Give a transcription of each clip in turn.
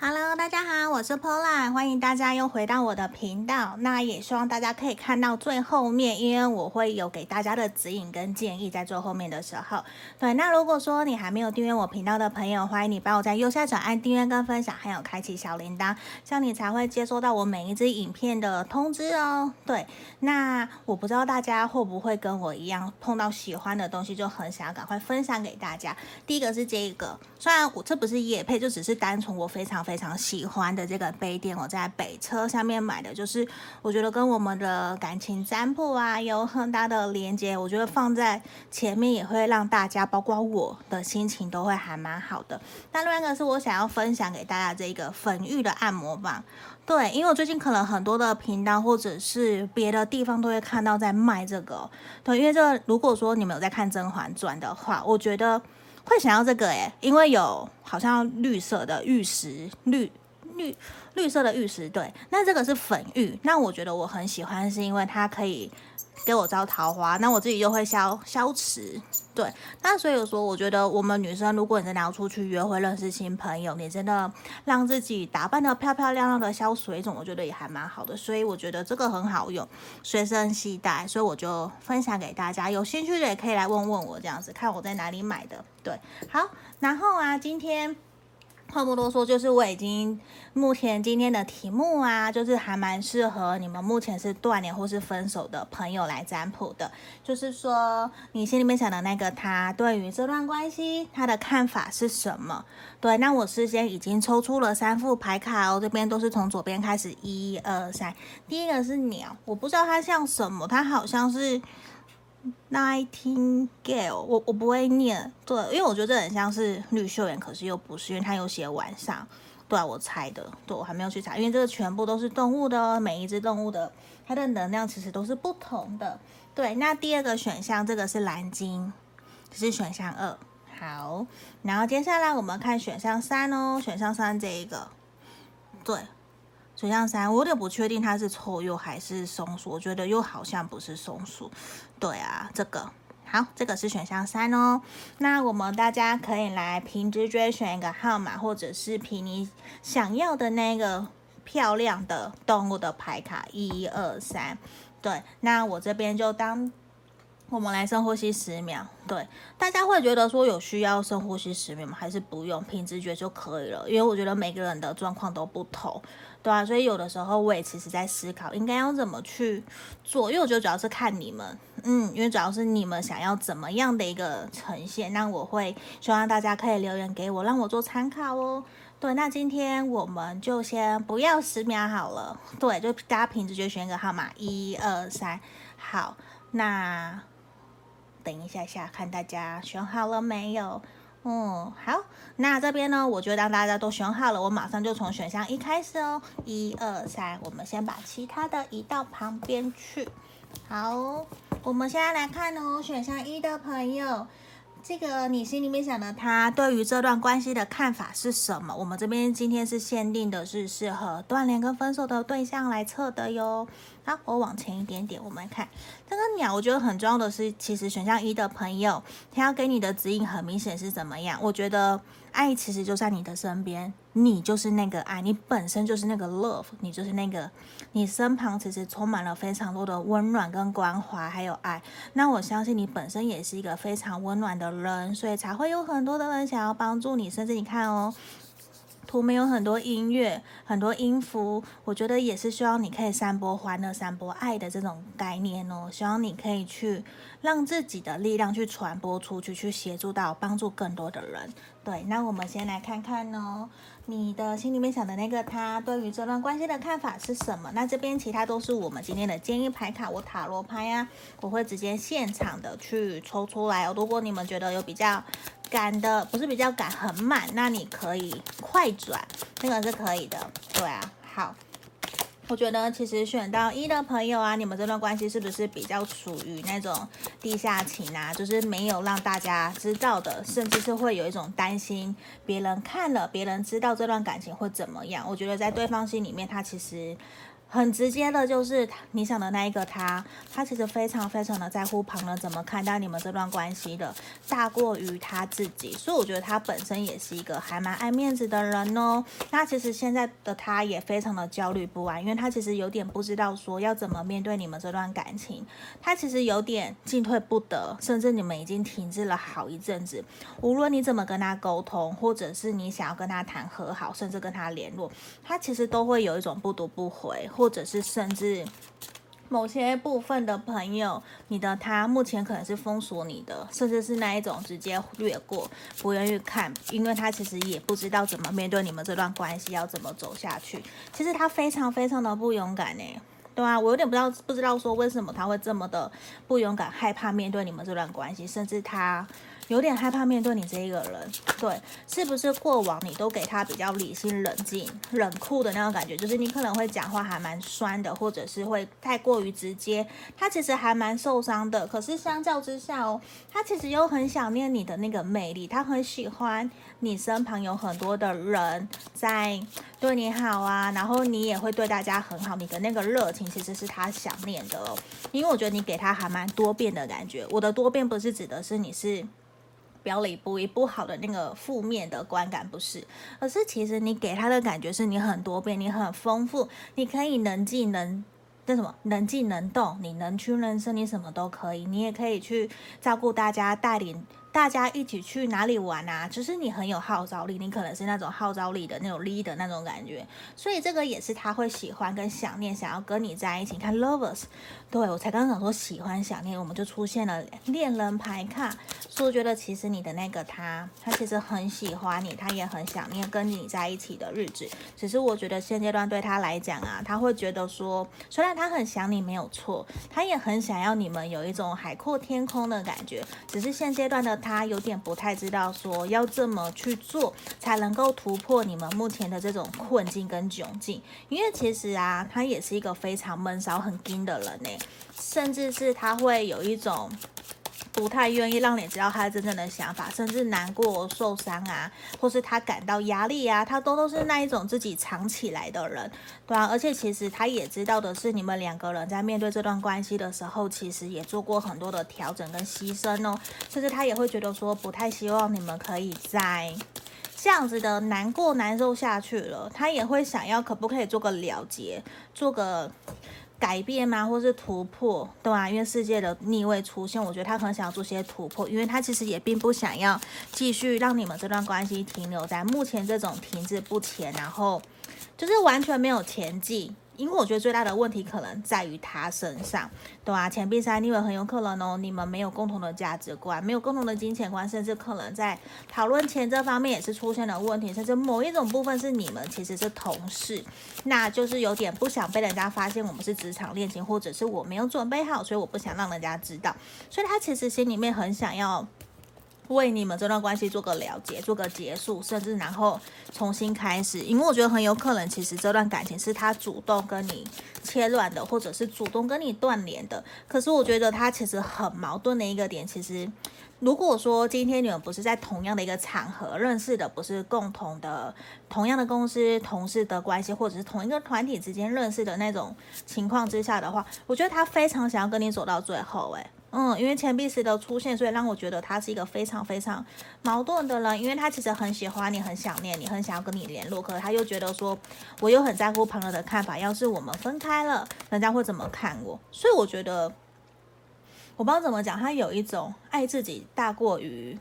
Hello，大家好，我是 Pola，欢迎大家又回到我的频道。那也希望大家可以看到最后面，因为我会有给大家的指引跟建议在最后面的时候。对，那如果说你还没有订阅我频道的朋友，欢迎你帮我在右下角按订阅跟分享，还有开启小铃铛，这样你才会接收到我每一支影片的通知哦。对，那我不知道大家会不会跟我一样，碰到喜欢的东西就很想要赶快分享给大家。第一个是这个，虽然我这不是业配，就只是单纯我非常。非常喜欢的这个杯垫，我在北车上面买的，就是我觉得跟我们的感情占卜啊有很大的连接。我觉得放在前面也会让大家，包括我的心情都会还蛮好的。那另外一个是我想要分享给大家这个粉玉的按摩棒，对，因为我最近可能很多的频道或者是别的地方都会看到在卖这个，对，因为这如果说你们有在看《甄嬛传》的话，我觉得。会想要这个诶，因为有好像绿色的玉石，绿绿绿色的玉石，对，那这个是粉玉，那我觉得我很喜欢，是因为它可以给我招桃花，那我自己又会消消磁，对，那所以说，我觉得我们女生，如果你真的要出去约会、认识新朋友，你真的让自己打扮得漂漂亮亮的消水肿，我觉得也还蛮好的，所以我觉得这个很好用，随身携带，所以我就分享给大家，有兴趣的也可以来问问我，这样子看我在哪里买的。对，好，然后啊，今天话不多说，就是我已经目前今天的题目啊，就是还蛮适合你们目前是断联或是分手的朋友来占卜的。就是说，你心里面想的那个他，对于这段关系他的看法是什么？对，那我事先已经抽出了三副牌卡哦，这边都是从左边开始，一二三，第一个是鸟，我不知道它像什么，它好像是。Nightingale，我我不会念，对，因为我觉得这很像是绿绣眼，可是又不是，因为它有写晚上，对，我猜的，对，我还没有去查，因为这个全部都是动物的哦，每一只动物的它的能量其实都是不同的，对。那第二个选项，这个是蓝鲸，这是选项二，好，然后接下来我们看选项三哦，选项三这一个，对。选项三，我有点不确定它是臭鼬还是松鼠，我觉得又好像不是松鼠。对啊，这个好，这个是选项三哦。那我们大家可以来凭直觉选一个号码，或者是凭你想要的那个漂亮的动物的牌卡，一二三。对，那我这边就当。我们来深呼吸十秒，对，大家会觉得说有需要深呼吸十秒吗？还是不用，凭直觉就可以了？因为我觉得每个人的状况都不同，对啊，所以有的时候我也其实在思考应该要怎么去做，因为我觉得主要是看你们，嗯，因为主要是你们想要怎么样的一个呈现，那我会希望大家可以留言给我，让我做参考哦。对，那今天我们就先不要十秒好了，对，就大家凭直觉选一个号码，一二三，好，那。等一下下，看大家选好了没有？嗯，好，那这边呢，我就让大家都选好了，我马上就从选项一开始哦，一二三，我们先把其他的移到旁边去。好，我们现在来看哦，选项一的朋友。这个你心里面想的他对于这段关系的看法是什么？我们这边今天是限定的是适合断联跟分手的对象来测的哟。好，我往前一点点，我们来看这个鸟。我觉得很重要的是，其实选项一的朋友，他要给你的指引很明显是怎么样？我觉得爱其实就在你的身边。你就是那个爱，你本身就是那个 love，你就是那个，你身旁其实充满了非常多的温暖跟关怀，还有爱。那我相信你本身也是一个非常温暖的人，所以才会有很多的人想要帮助你。甚至你看哦，图没有很多音乐，很多音符，我觉得也是希望你可以散播欢乐、散播爱的这种概念哦。希望你可以去让自己的力量去传播出去，去协助到帮助更多的人。对，那我们先来看看哦。你的心里面想的那个他对于这段关系的看法是什么？那这边其他都是我们今天的建议牌卡，我塔罗牌啊，我会直接现场的去抽出来哦。如果你们觉得有比较赶的，不是比较赶很慢，那你可以快转，这个是可以的。对啊，好。我觉得其实选到一的朋友啊，你们这段关系是不是比较属于那种地下情啊？就是没有让大家知道的，甚至是会有一种担心别人看了，别人知道这段感情会怎么样？我觉得在对方心里面，他其实很直接的，就是你想的那一个他，他其实非常非常的在乎旁人怎么看待你们这段关系的，大过于他自己。所以我觉得他本身也是一个还蛮爱面子的人哦。那其实现在的他也非常的焦虑不安，因为他其实有点不知道说要怎么面对你们这段感情。他其实有点进退不得，甚至你们已经停滞了好一阵子。无论你怎么跟他沟通，或者是你想要跟他谈和好，甚至跟他联络，他其实都会有一种不读不回。或者是甚至某些部分的朋友，你的他目前可能是封锁你的，甚至是那一种直接略过，不愿意看，因为他其实也不知道怎么面对你们这段关系要怎么走下去。其实他非常非常的不勇敢呢，对啊，我有点不知道不知道说为什么他会这么的不勇敢，害怕面对你们这段关系，甚至他。有点害怕面对你这一个人，对，是不是过往你都给他比较理性、冷静、冷酷的那种感觉？就是你可能会讲话还蛮酸的，或者是会太过于直接。他其实还蛮受伤的，可是相较之下哦，他其实又很想念你的那个魅力，他很喜欢你身旁有很多的人在对你好啊，然后你也会对大家很好，你的那个热情其实是他想念的哦。因为我觉得你给他还蛮多变的感觉，我的多变不是指的是你是。表里不一，不好的那个负面的观感不是，而是其实你给他的感觉是你很多变，你很丰富，你可以能进能那什么，能进能动，你能屈能伸，你什么都可以，你也可以去照顾大家，带领。大家一起去哪里玩啊？就是你很有号召力，你可能是那种号召力的那种 leader 那种感觉，所以这个也是他会喜欢跟想念，想要跟你在一起。看 lovers，对，我才刚刚说喜欢想念，我们就出现了恋人牌卡，所以我觉得其实你的那个他，他其实很喜欢你，他也很想念跟你在一起的日子。只是我觉得现阶段对他来讲啊，他会觉得说，虽然他很想你没有错，他也很想要你们有一种海阔天空的感觉，只是现阶段的。他有点不太知道说要这么去做才能够突破你们目前的这种困境跟窘境，因为其实啊，他也是一个非常闷骚、很硬的人呢，甚至是他会有一种。不太愿意让你知道他真正的想法，甚至难过、受伤啊，或是他感到压力啊，他都都是那一种自己藏起来的人，对啊。而且其实他也知道的是，你们两个人在面对这段关系的时候，其实也做过很多的调整跟牺牲哦。甚至他也会觉得说，不太希望你们可以再这样子的难过、难受下去了。他也会想要，可不可以做个了结，做个。改变吗？或是突破，对吧？因为世界的逆位出现，我觉得他很想要做些突破，因为他其实也并不想要继续让你们这段关系停留在目前这种停滞不前，然后就是完全没有前进。因为我觉得最大的问题可能在于他身上，对啊，钱币三逆位很有可能哦，你们没有共同的价值观，没有共同的金钱观，甚至可能在讨论钱这方面也是出现了问题，甚至某一种部分是你们其实是同事，那就是有点不想被人家发现我们是职场恋情，或者是我没有准备好，所以我不想让人家知道，所以他其实心里面很想要。为你们这段关系做个了结，做个结束，甚至然后重新开始，因为我觉得很有可能，其实这段感情是他主动跟你切断的，或者是主动跟你断联的。可是我觉得他其实很矛盾的一个点，其实如果说今天你们不是在同样的一个场合认识的，不是共同的同样的公司同事的关系，或者是同一个团体之间认识的那种情况之下的话，我觉得他非常想要跟你走到最后，诶。嗯，因为钱币十的出现，所以让我觉得他是一个非常非常矛盾的人。因为他其实很喜欢你，很想念你，很想要跟你联络，可是他又觉得说，我又很在乎旁人的看法。要是我们分开了，人家会怎么看我？所以我觉得，我不知道怎么讲，他有一种爱自己大过于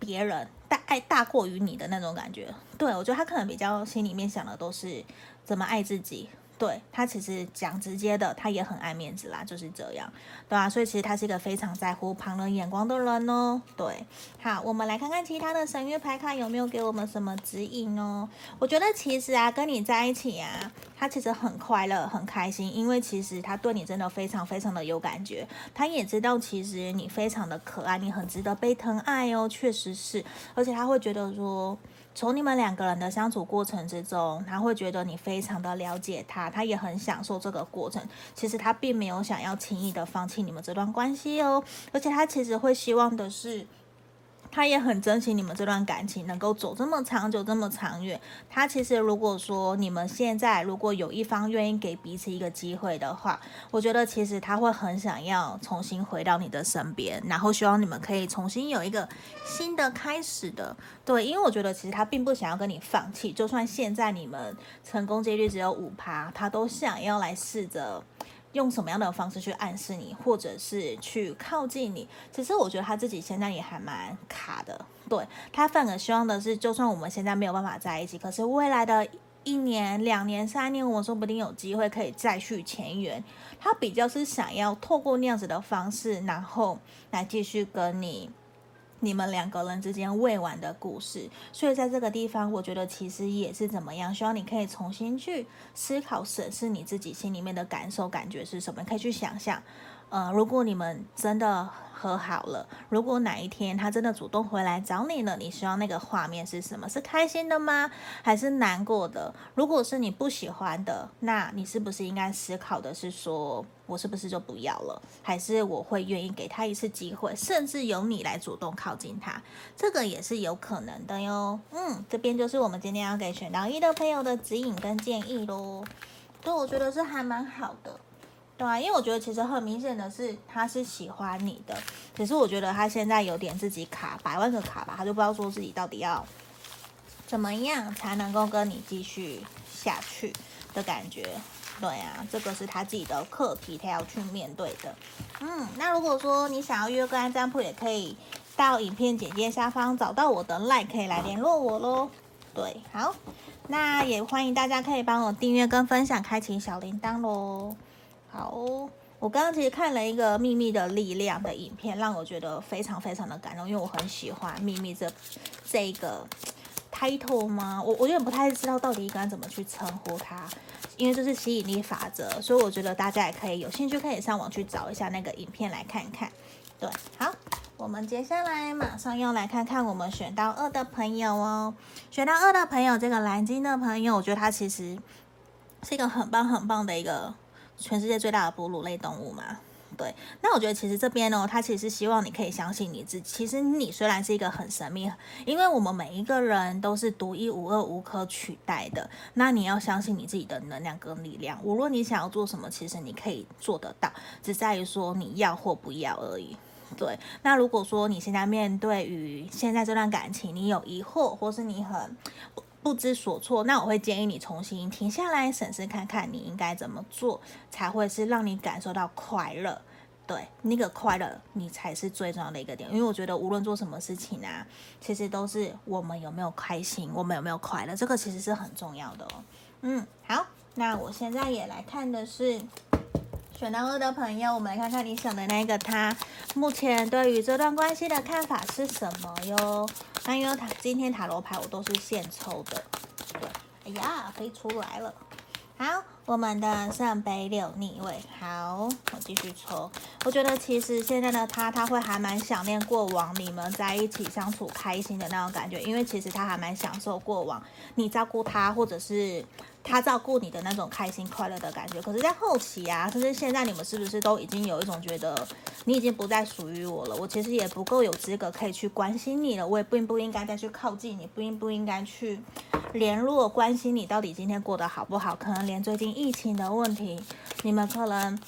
别人，大爱大过于你的那种感觉。对，我觉得他可能比较心里面想的都是怎么爱自己。对，他其实讲直接的，他也很爱面子啦，就是这样，对啊，所以其实他是一个非常在乎旁人眼光的人哦。对，好，我们来看看其他的神月牌卡有没有给我们什么指引哦。我觉得其实啊，跟你在一起啊，他其实很快乐、很开心，因为其实他对你真的非常非常的有感觉，他也知道其实你非常的可爱，你很值得被疼爱哦，确实是，而且他会觉得说。从你们两个人的相处过程之中，他会觉得你非常的了解他，他也很享受这个过程。其实他并没有想要轻易的放弃你们这段关系哦，而且他其实会希望的是，他也很珍惜你们这段感情能够走这么长久、这么长远。他其实如果说你们现在如果有一方愿意给彼此一个机会的话，我觉得其实他会很想要重新回到你的身边，然后希望你们可以重新有一个新的开始的。对，因为我觉得其实他并不想要跟你放弃，就算现在你们成功几率只有五趴，他都想要来试着。用什么样的方式去暗示你，或者是去靠近你？其实我觉得他自己现在也还蛮卡的。对，他反而希望的是，就算我们现在没有办法在一起，可是未来的一年、两年、三年，我说不定有机会可以再续前缘。他比较是想要透过那样子的方式，然后来继续跟你。你们两个人之间未完的故事，所以在这个地方，我觉得其实也是怎么样，希望你可以重新去思考、审视你自己心里面的感受、感觉是什么，可以去想象。呃，如果你们真的和好了，如果哪一天他真的主动回来找你了，你希望那个画面是什么？是开心的吗？还是难过的？如果是你不喜欢的，那你是不是应该思考的是说，我是不是就不要了？还是我会愿意给他一次机会，甚至由你来主动靠近他？这个也是有可能的哟。嗯，这边就是我们今天要给选到一的朋友的指引跟建议喽。对，我觉得是还蛮好的。对啊，因为我觉得其实很明显的是，他是喜欢你的，只是我觉得他现在有点自己卡，百万个卡吧，他就不知道说自己到底要怎么样才能够跟你继续下去的感觉。对啊，这个是他自己的课题，他要去面对的。嗯，那如果说你想要约个案占卜，也可以到影片简介下方找到我的 LINE，可以来联络我喽。对，好，那也欢迎大家可以帮我订阅跟分享，开启小铃铛喽。好，我刚刚其实看了一个《秘密的力量》的影片，让我觉得非常非常的感动，因为我很喜欢秘密这这一个 title 吗？我我有点不太知道到底应该怎么去称呼它，因为这是吸引力法则，所以我觉得大家也可以有兴趣可以上网去找一下那个影片来看看。对，好，我们接下来马上要来看看我们选到二的朋友哦，选到二的朋友，这个蓝鲸的朋友，我觉得他其实是一个很棒很棒的一个。全世界最大的哺乳类动物嘛，对。那我觉得其实这边呢，他其实希望你可以相信你自己。其实你虽然是一个很神秘，因为我们每一个人都是独一无二、无可取代的。那你要相信你自己的能量跟力量。无论你想要做什么，其实你可以做得到，只在于说你要或不要而已。对。那如果说你现在面对于现在这段感情，你有疑惑，或是你很。不知所措，那我会建议你重新停下来审视看看，你应该怎么做才会是让你感受到快乐。对，那个快乐你才是最重要的一个点。因为我觉得无论做什么事情啊，其实都是我们有没有开心，我们有没有快乐，这个其实是很重要的哦。嗯，好，那我现在也来看的是选到二的朋友，我们来看看你想的那个他目前对于这段关系的看法是什么哟。那因为塔今天塔罗牌我都是现抽的，对，哎呀，飞出来了。好，我们的圣杯六逆位，好，我继续抽。我觉得其实现在的他，他会还蛮想念过往你们在一起相处开心的那种感觉，因为其实他还蛮享受过往你照顾他，或者是。他照顾你的那种开心快乐的感觉，可是，在后期啊，甚至现在你们是不是都已经有一种觉得你已经不再属于我了？我其实也不够有资格可以去关心你了，我也并不应该再去靠近你，不应不应该去联络关心你到底今天过得好不好？可能连最近疫情的问题，你们可能。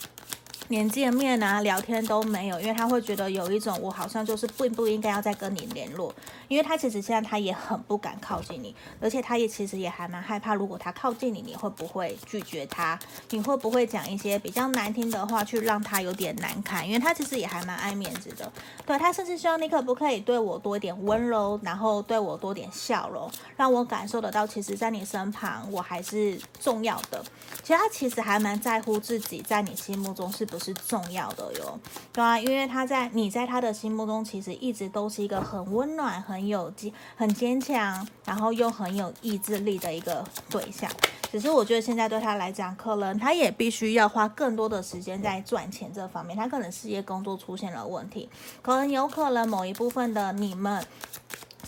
连见面啊、聊天都没有，因为他会觉得有一种我好像就是不不应该要再跟你联络，因为他其实现在他也很不敢靠近你，而且他也其实也还蛮害怕，如果他靠近你，你会不会拒绝他？你会不会讲一些比较难听的话去让他有点难堪？因为他其实也还蛮爱面子的，对，他甚至希望你可不可以对我多一点温柔，然后对我多点笑容，让我感受得到，其实在你身旁我还是重要的。其实他其实还蛮在乎自己在你心目中是不是重要的哟，对啊，因为他在你在他的心目中其实一直都是一个很温暖、很有坚、很坚强，然后又很有意志力的一个对象。只是我觉得现在对他来讲，可能他也必须要花更多的时间在赚钱这方面，他可能事业工作出现了问题，可能有可能某一部分的你们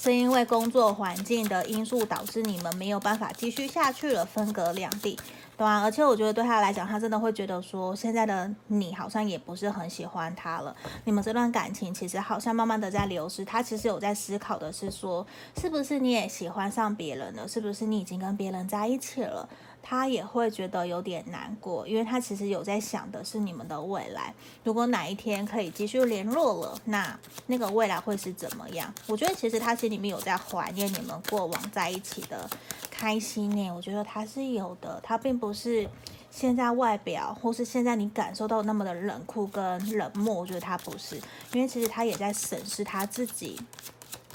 是因为工作环境的因素导致你们没有办法继续下去了，分隔两地。对啊，而且我觉得对他来讲，他真的会觉得说，现在的你好像也不是很喜欢他了。你们这段感情其实好像慢慢的在流失。他其实有在思考的是说，是不是你也喜欢上别人了？是不是你已经跟别人在一起了？他也会觉得有点难过，因为他其实有在想的是你们的未来。如果哪一天可以继续联络了，那那个未来会是怎么样？我觉得其实他心里面有在怀念你们过往在一起的。开心呢？我觉得他是有的，他并不是现在外表或是现在你感受到那么的冷酷跟冷漠。我觉得他不是，因为其实他也在审视他自己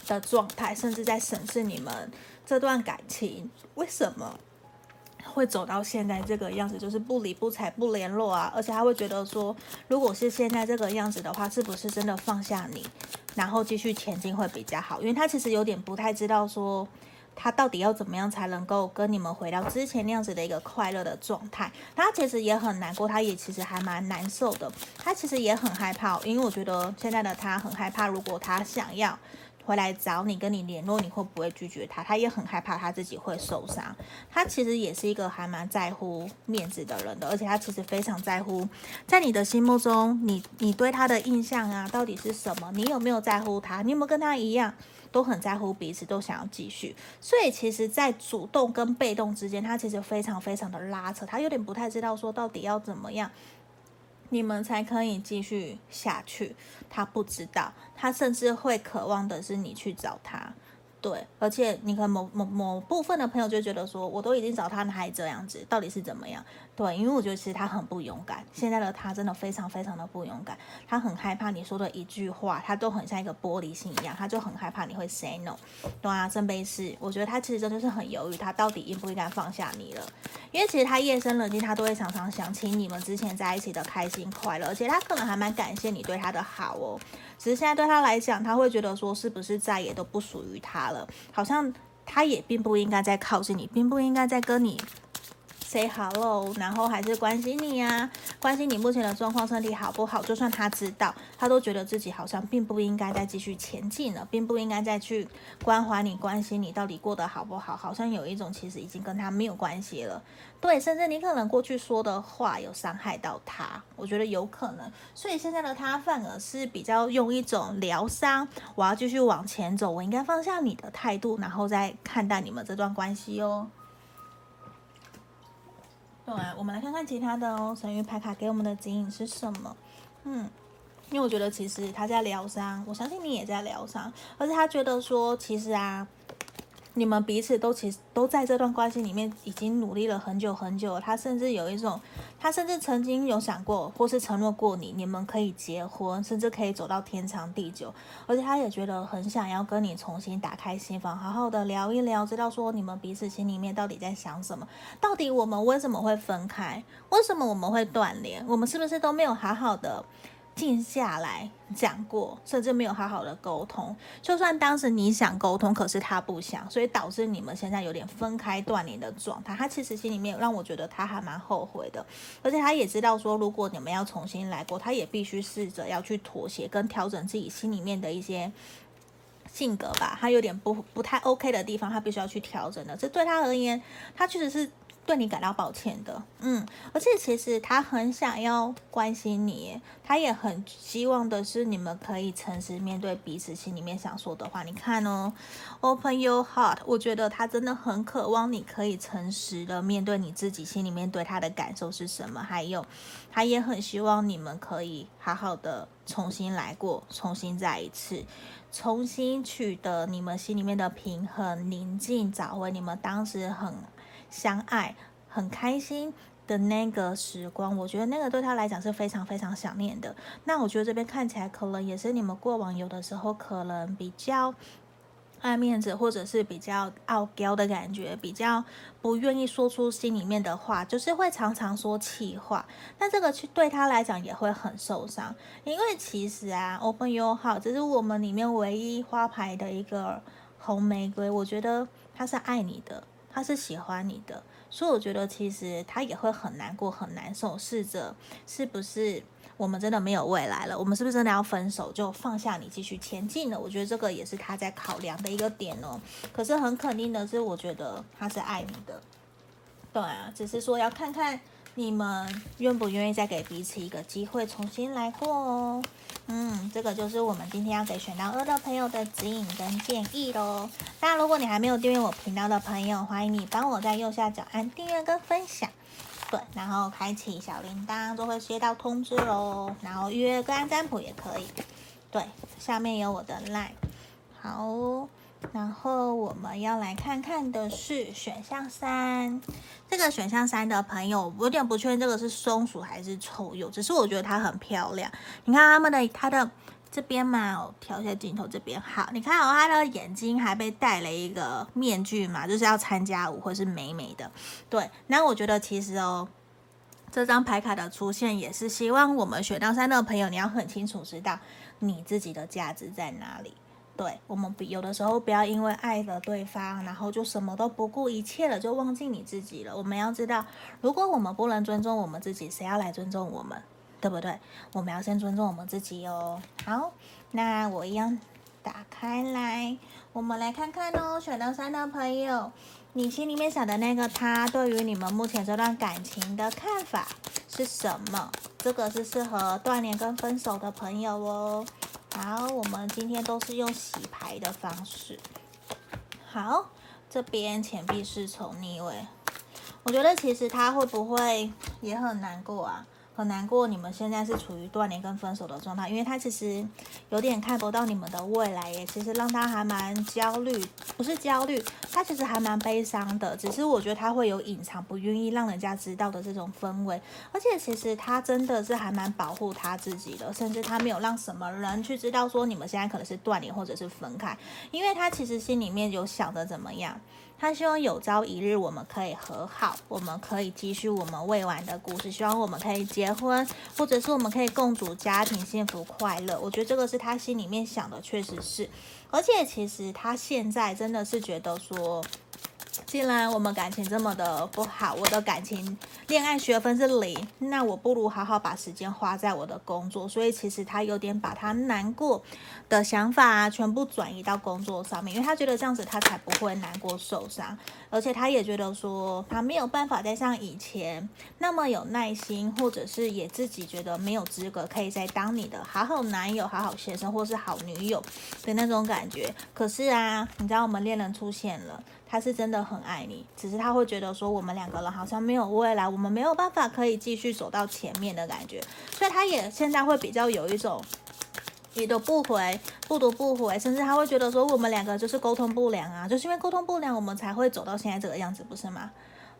的状态，甚至在审视你们这段感情为什么会走到现在这个样子，就是不理不睬不联络啊。而且他会觉得说，如果是现在这个样子的话，是不是真的放下你，然后继续前进会比较好？因为他其实有点不太知道说。他到底要怎么样才能够跟你们回到之前那样子的一个快乐的状态？他其实也很难过，他也其实还蛮难受的。他其实也很害怕，因为我觉得现在的他很害怕，如果他想要回来找你，跟你联络，你会不会拒绝他？他也很害怕他自己会受伤。他其实也是一个还蛮在乎面子的人的，而且他其实非常在乎，在你的心目中，你你对他的印象啊，到底是什么？你有没有在乎他？你有没有跟他一样？都很在乎彼此，都想要继续，所以其实，在主动跟被动之间，他其实非常非常的拉扯，他有点不太知道说到底要怎么样，你们才可以继续下去。他不知道，他甚至会渴望的是你去找他。对，而且你可能某某某部分的朋友就觉得说，我都已经找他，他还这样子，到底是怎么样？对，因为我觉得其实他很不勇敢，现在的他真的非常非常的不勇敢，他很害怕你说的一句话，他都很像一个玻璃心一样，他就很害怕你会 say no。对啊，圣杯四，我觉得他其实真的是很犹豫，他到底应不应该放下你了？因为其实他夜深人静，他都会常常想起你们之前在一起的开心快乐，而且他可能还蛮感谢你对他的好哦。只是现在对他来讲，他会觉得说，是不是再也都不属于他了？好像他也并不应该再靠近你，并不应该再跟你。Say hello，然后还是关心你呀，关心你目前的状况，身体好不好？就算他知道，他都觉得自己好像并不应该再继续前进了，并不应该再去关怀你、关心你到底过得好不好？好像有一种其实已经跟他没有关系了。对，甚至你可能过去说的话有伤害到他，我觉得有可能。所以现在的他反而是比较用一种疗伤，我要继续往前走，我应该放下你的态度，然后再看待你们这段关系哦。对，我们来看看其他的哦。神谕牌卡给我们的指引是什么？嗯，因为我觉得其实他在疗伤，我相信你也在疗伤，而且他觉得说，其实啊。你们彼此都其实都在这段关系里面已经努力了很久很久了。他甚至有一种，他甚至曾经有想过，或是承诺过你，你们可以结婚，甚至可以走到天长地久。而且他也觉得很想要跟你重新打开心房，好好的聊一聊，知道说你们彼此心里面到底在想什么，到底我们为什么会分开，为什么我们会断联，我们是不是都没有好好的。静下来讲过，甚至没有好好的沟通。就算当时你想沟通，可是他不想，所以导致你们现在有点分开断联的状态。他其实心里面让我觉得他还蛮后悔的，而且他也知道说，如果你们要重新来过，他也必须试着要去妥协跟调整自己心里面的一些性格吧。他有点不不太 OK 的地方，他必须要去调整的。这对他而言，他确实是。对你感到抱歉的，嗯，而且其实他很想要关心你，他也很希望的是你们可以诚实面对彼此心里面想说的话。你看哦，Open your heart，我觉得他真的很渴望你可以诚实的面对你自己心里面对他的感受是什么，还有他也很希望你们可以好好的重新来过，重新再一次，重新取得你们心里面的平衡、宁静，找回你们当时很。相爱很开心的那个时光，我觉得那个对他来讲是非常非常想念的。那我觉得这边看起来可能也是你们过往有的时候可能比较爱面子，或者是比较傲娇的感觉，比较不愿意说出心里面的话，就是会常常说气话。那这个去对他来讲也会很受伤，因为其实啊，Open Your Heart，这是我们里面唯一花牌的一个红玫瑰，我觉得他是爱你的。他是喜欢你的，所以我觉得其实他也会很难过、很难受。试着是不是我们真的没有未来了？我们是不是真的要分手，就放下你继续前进了？我觉得这个也是他在考量的一个点哦。可是很肯定的是，我觉得他是爱你的。对啊，只是说要看看你们愿不愿意再给彼此一个机会，重新来过哦。嗯，这个就是我们今天要给选到二的朋友的指引跟建议喽。那，如果你还没有订阅我频道的朋友，欢迎你帮我在右下角按订阅跟分享，对，然后开启小铃铛就会接到通知喽。然后预约个案占卜也可以，对，下面有我的 line。好。然后我们要来看看的是选项三，这个选项三的朋友，我有点不确定这个是松鼠还是臭鼬，只是我觉得它很漂亮。你看他们的它的这边嘛，我调一下镜头这边，好，你看哦，它的眼睛还被戴了一个面具嘛，就是要参加舞会是美美的。对，那我觉得其实哦，这张牌卡的出现也是希望我们选到三的朋友，你要很清楚知道你自己的价值在哪里。对，我们不有的时候不要因为爱了对方，然后就什么都不顾一切了，就忘记你自己了。我们要知道，如果我们不能尊重我们自己，谁要来尊重我们？对不对？我们要先尊重我们自己哦。好，那我一样打开来，我们来看看哦。选到三的朋友，你心里面想的那个他，对于你们目前这段感情的看法是什么？这个是适合断联跟分手的朋友哦。好，我们今天都是用洗牌的方式。好，这边钱币是从逆位，我觉得其实他会不会也很难过啊？很难过，你们现在是处于断联跟分手的状态，因为他其实有点看不到你们的未来耶，其实让他还蛮焦虑，不是焦虑，他其实还蛮悲伤的，只是我觉得他会有隐藏，不愿意让人家知道的这种氛围，而且其实他真的是还蛮保护他自己的，甚至他没有让什么人去知道说你们现在可能是断联或者是分开，因为他其实心里面有想着怎么样。他希望有朝一日我们可以和好，我们可以继续我们未完的故事。希望我们可以结婚，或者是我们可以共组家庭，幸福快乐。我觉得这个是他心里面想的，确实是。而且其实他现在真的是觉得说。既然我们感情这么的不好，我的感情恋爱学分是零，那我不如好好把时间花在我的工作。所以其实他有点把他难过的想法啊，全部转移到工作上面，因为他觉得这样子他才不会难过受伤，而且他也觉得说他没有办法再像以前那么有耐心，或者是也自己觉得没有资格可以再当你的好好男友、好好先生或是好女友的那种感觉。可是啊，你知道我们恋人出现了。他是真的很爱你，只是他会觉得说我们两个人好像没有未来，我们没有办法可以继续走到前面的感觉，所以他也现在会比较有一种你都不回、不读不回，甚至他会觉得说我们两个就是沟通不良啊，就是因为沟通不良，我们才会走到现在这个样子，不是吗？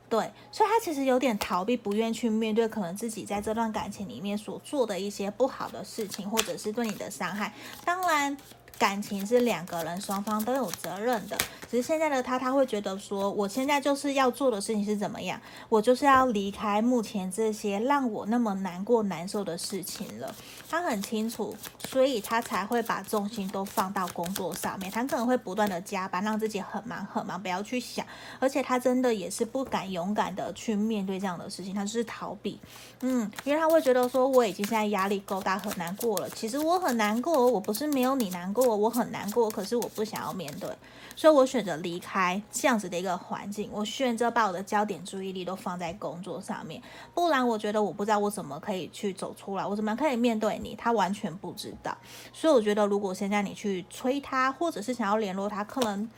对，所以他其实有点逃避，不愿去面对可能自己在这段感情里面所做的一些不好的事情，或者是对你的伤害。当然。感情是两个人双方都有责任的，只是现在的他，他会觉得说，我现在就是要做的事情是怎么样，我就是要离开目前这些让我那么难过难受的事情了。他很清楚，所以他才会把重心都放到工作上面。他可能会不断的加班，让自己很忙很忙，不要去想。而且他真的也是不敢勇敢的去面对这样的事情，他就是逃避。嗯，因为他会觉得说，我已经现在压力够大，很难过了。其实我很难过，我不是没有你难过。我很难过，可是我不想要面对，所以我选择离开这样子的一个环境。我选择把我的焦点注意力都放在工作上面，不然我觉得我不知道我怎么可以去走出来，我怎么可以面对你？他完全不知道，所以我觉得如果现在你去催他，或者是想要联络他，可能。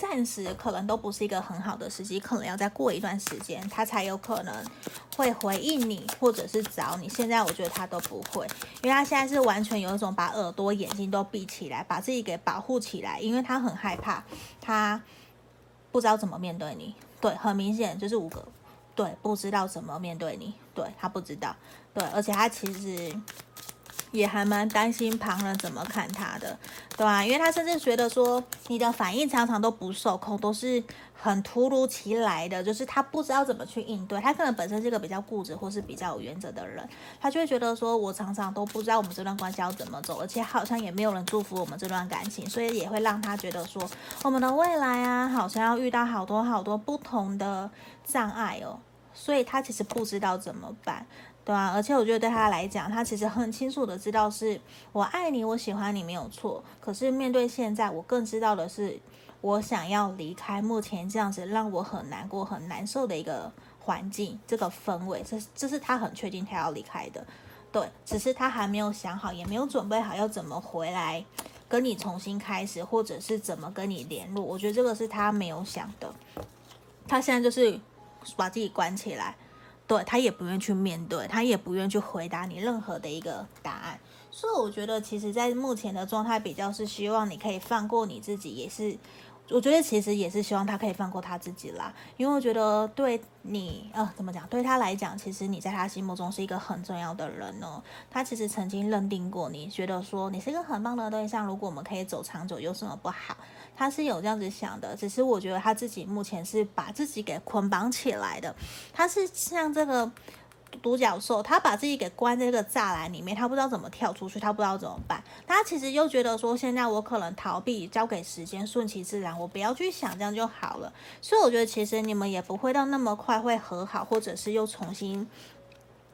暂时可能都不是一个很好的时机，可能要再过一段时间，他才有可能会回应你，或者是找你。现在我觉得他都不会，因为他现在是完全有一种把耳朵、眼睛都闭起来，把自己给保护起来，因为他很害怕，他不知道怎么面对你。对，很明显就是五个，对，不知道怎么面对你，对，他不知道，对，而且他其实。也还蛮担心旁人怎么看他的，对吧？因为他甚至觉得说你的反应常常都不受控，都是很突如其来的，就是他不知道怎么去应对。他可能本身是一个比较固执或是比较有原则的人，他就会觉得说，我常常都不知道我们这段关系要怎么走，而且好像也没有人祝福我们这段感情，所以也会让他觉得说，我们的未来啊，好像要遇到好多好多不同的障碍哦，所以他其实不知道怎么办。对啊，而且我觉得对他来讲，他其实很清楚的知道是我爱你，我喜欢你没有错。可是面对现在，我更知道的是，我想要离开目前这样子让我很难过、很难受的一个环境，这个氛围，这这是他很确定他要离开的，对，只是他还没有想好，也没有准备好要怎么回来跟你重新开始，或者是怎么跟你联络。我觉得这个是他没有想的，他现在就是把自己关起来，对，他也不愿去面对，他也不愿去回答你任何的一个答案。所以我觉得，其实，在目前的状态比较是希望你可以放过你自己，也是，我觉得其实也是希望他可以放过他自己啦。因为我觉得对你，呃，怎么讲？对他来讲，其实你在他心目中是一个很重要的人哦。他其实曾经认定过你，觉得说你是一个很棒的对象，如果我们可以走长久，有什么不好？他是有这样子想的，只是我觉得他自己目前是把自己给捆绑起来的，他是像这个。独角兽，他把自己给关在这个栅栏里面，他不知道怎么跳出去，他不知道怎么办。他其实又觉得说，现在我可能逃避，交给时间，顺其自然，我不要去想，这样就好了。所以我觉得，其实你们也不会到那么快会和好，或者是又重新。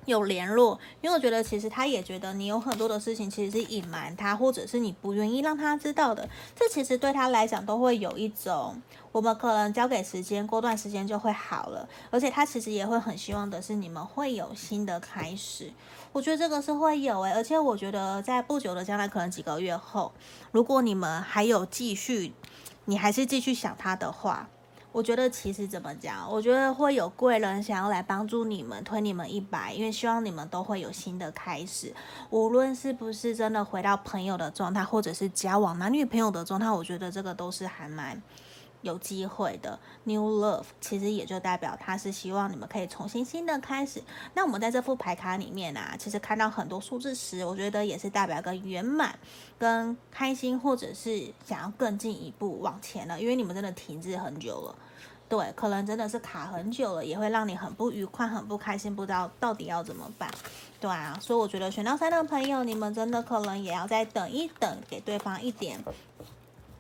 有联络，因为我觉得其实他也觉得你有很多的事情其实是隐瞒他，或者是你不愿意让他知道的。这其实对他来讲都会有一种，我们可能交给时间，过段时间就会好了。而且他其实也会很希望的是你们会有新的开始。我觉得这个是会有诶、而且我觉得在不久的将来，可能几个月后，如果你们还有继续，你还是继续想他的话。我觉得其实怎么讲，我觉得会有贵人想要来帮助你们，推你们一把，因为希望你们都会有新的开始。无论是不是真的回到朋友的状态，或者是交往男女朋友的状态，我觉得这个都是还蛮有机会的。New love 其实也就代表他是希望你们可以重新新的开始。那我们在这副牌卡里面啊，其实看到很多数字时，我觉得也是代表个圆满、跟开心，或者是想要更进一步往前了。因为你们真的停滞很久了。对，可能真的是卡很久了，也会让你很不愉快、很不开心，不知道到底要怎么办。对啊，所以我觉得选到三的朋友，你们真的可能也要再等一等，给对方一点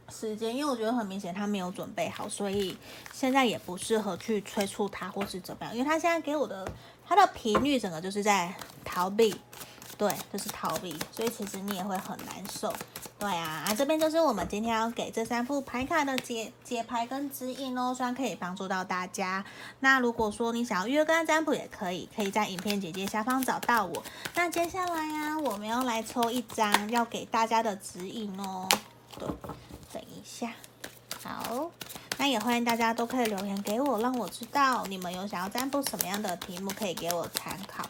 时间，因为我觉得很明显他没有准备好，所以现在也不适合去催促他或是怎么样，因为他现在给我的他的频率整个就是在逃避，对，就是逃避，所以其实你也会很难受。对啊，啊这边就是我们今天要给这三副牌卡的解解牌跟指引哦，希望可以帮助到大家。那如果说你想要约个占卜也可以，可以在影片简介下方找到我。那接下来呀、我们要来抽一张要给大家的指引哦。对，等一下，好，那也欢迎大家都可以留言给我，让我知道你们有想要占卜什么样的题目可以给我参考。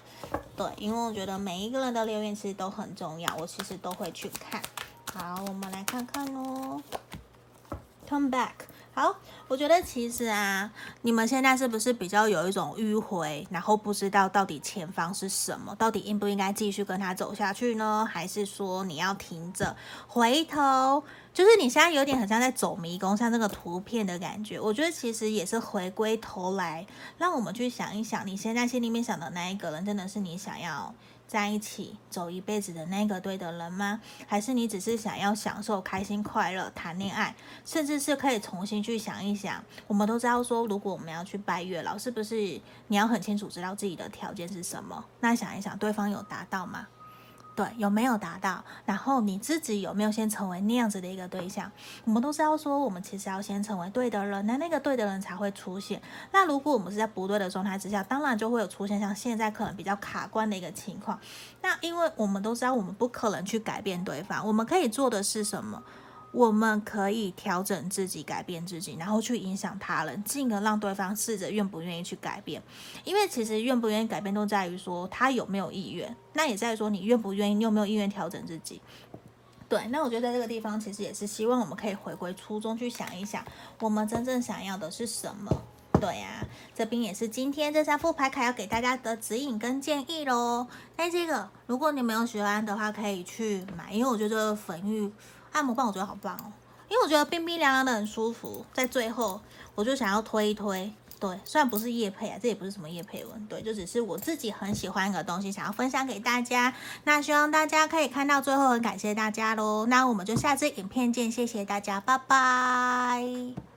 对，因为我觉得每一个人的留言其实都很重要，我其实都会去看。好，我们来看看哦。Come back。好，我觉得其实啊，你们现在是不是比较有一种迂回，然后不知道到底前方是什么，到底应不应该继续跟他走下去呢？还是说你要停着回头？就是你现在有点很像在走迷宫，像这个图片的感觉。我觉得其实也是回归头来，让我们去想一想，你现在心里面想的那一个人，真的是你想要在一起走一辈子的那个对的人吗？还是你只是想要享受开心快乐谈恋爱，甚至是可以重新去想一想？我们都知道说，如果我们要去拜月老，是不是你要很清楚知道自己的条件是什么？那想一想，对方有达到吗？对，有没有达到？然后你自己有没有先成为那样子的一个对象？我们都知道说，我们其实要先成为对的人，那那个对的人才会出现。那如果我们是在不对的状态之下，当然就会有出现像现在可能比较卡关的一个情况。那因为我们都知道，我们不可能去改变对方，我们可以做的是什么？我们可以调整自己，改变自己，然后去影响他人，进而让对方试着愿不愿意去改变。因为其实愿不愿意改变，都在于说他有没有意愿。那也在于说你愿不愿意，你有没有意愿调整自己。对，那我觉得在这个地方，其实也是希望我们可以回归初衷，去想一想，我们真正想要的是什么。对呀、啊，这边也是今天这三副牌卡要给大家的指引跟建议喽。那这个，如果你没有喜欢的话，可以去买，因为我觉得粉玉。按摩棒我觉得好棒哦，因为我觉得冰冰凉凉的很舒服。在最后，我就想要推一推，对，虽然不是夜配啊，这也不是什么夜配文，对，就只是我自己很喜欢的东西，想要分享给大家。那希望大家可以看到最后，很感谢大家喽。那我们就下次影片见，谢谢大家，拜拜。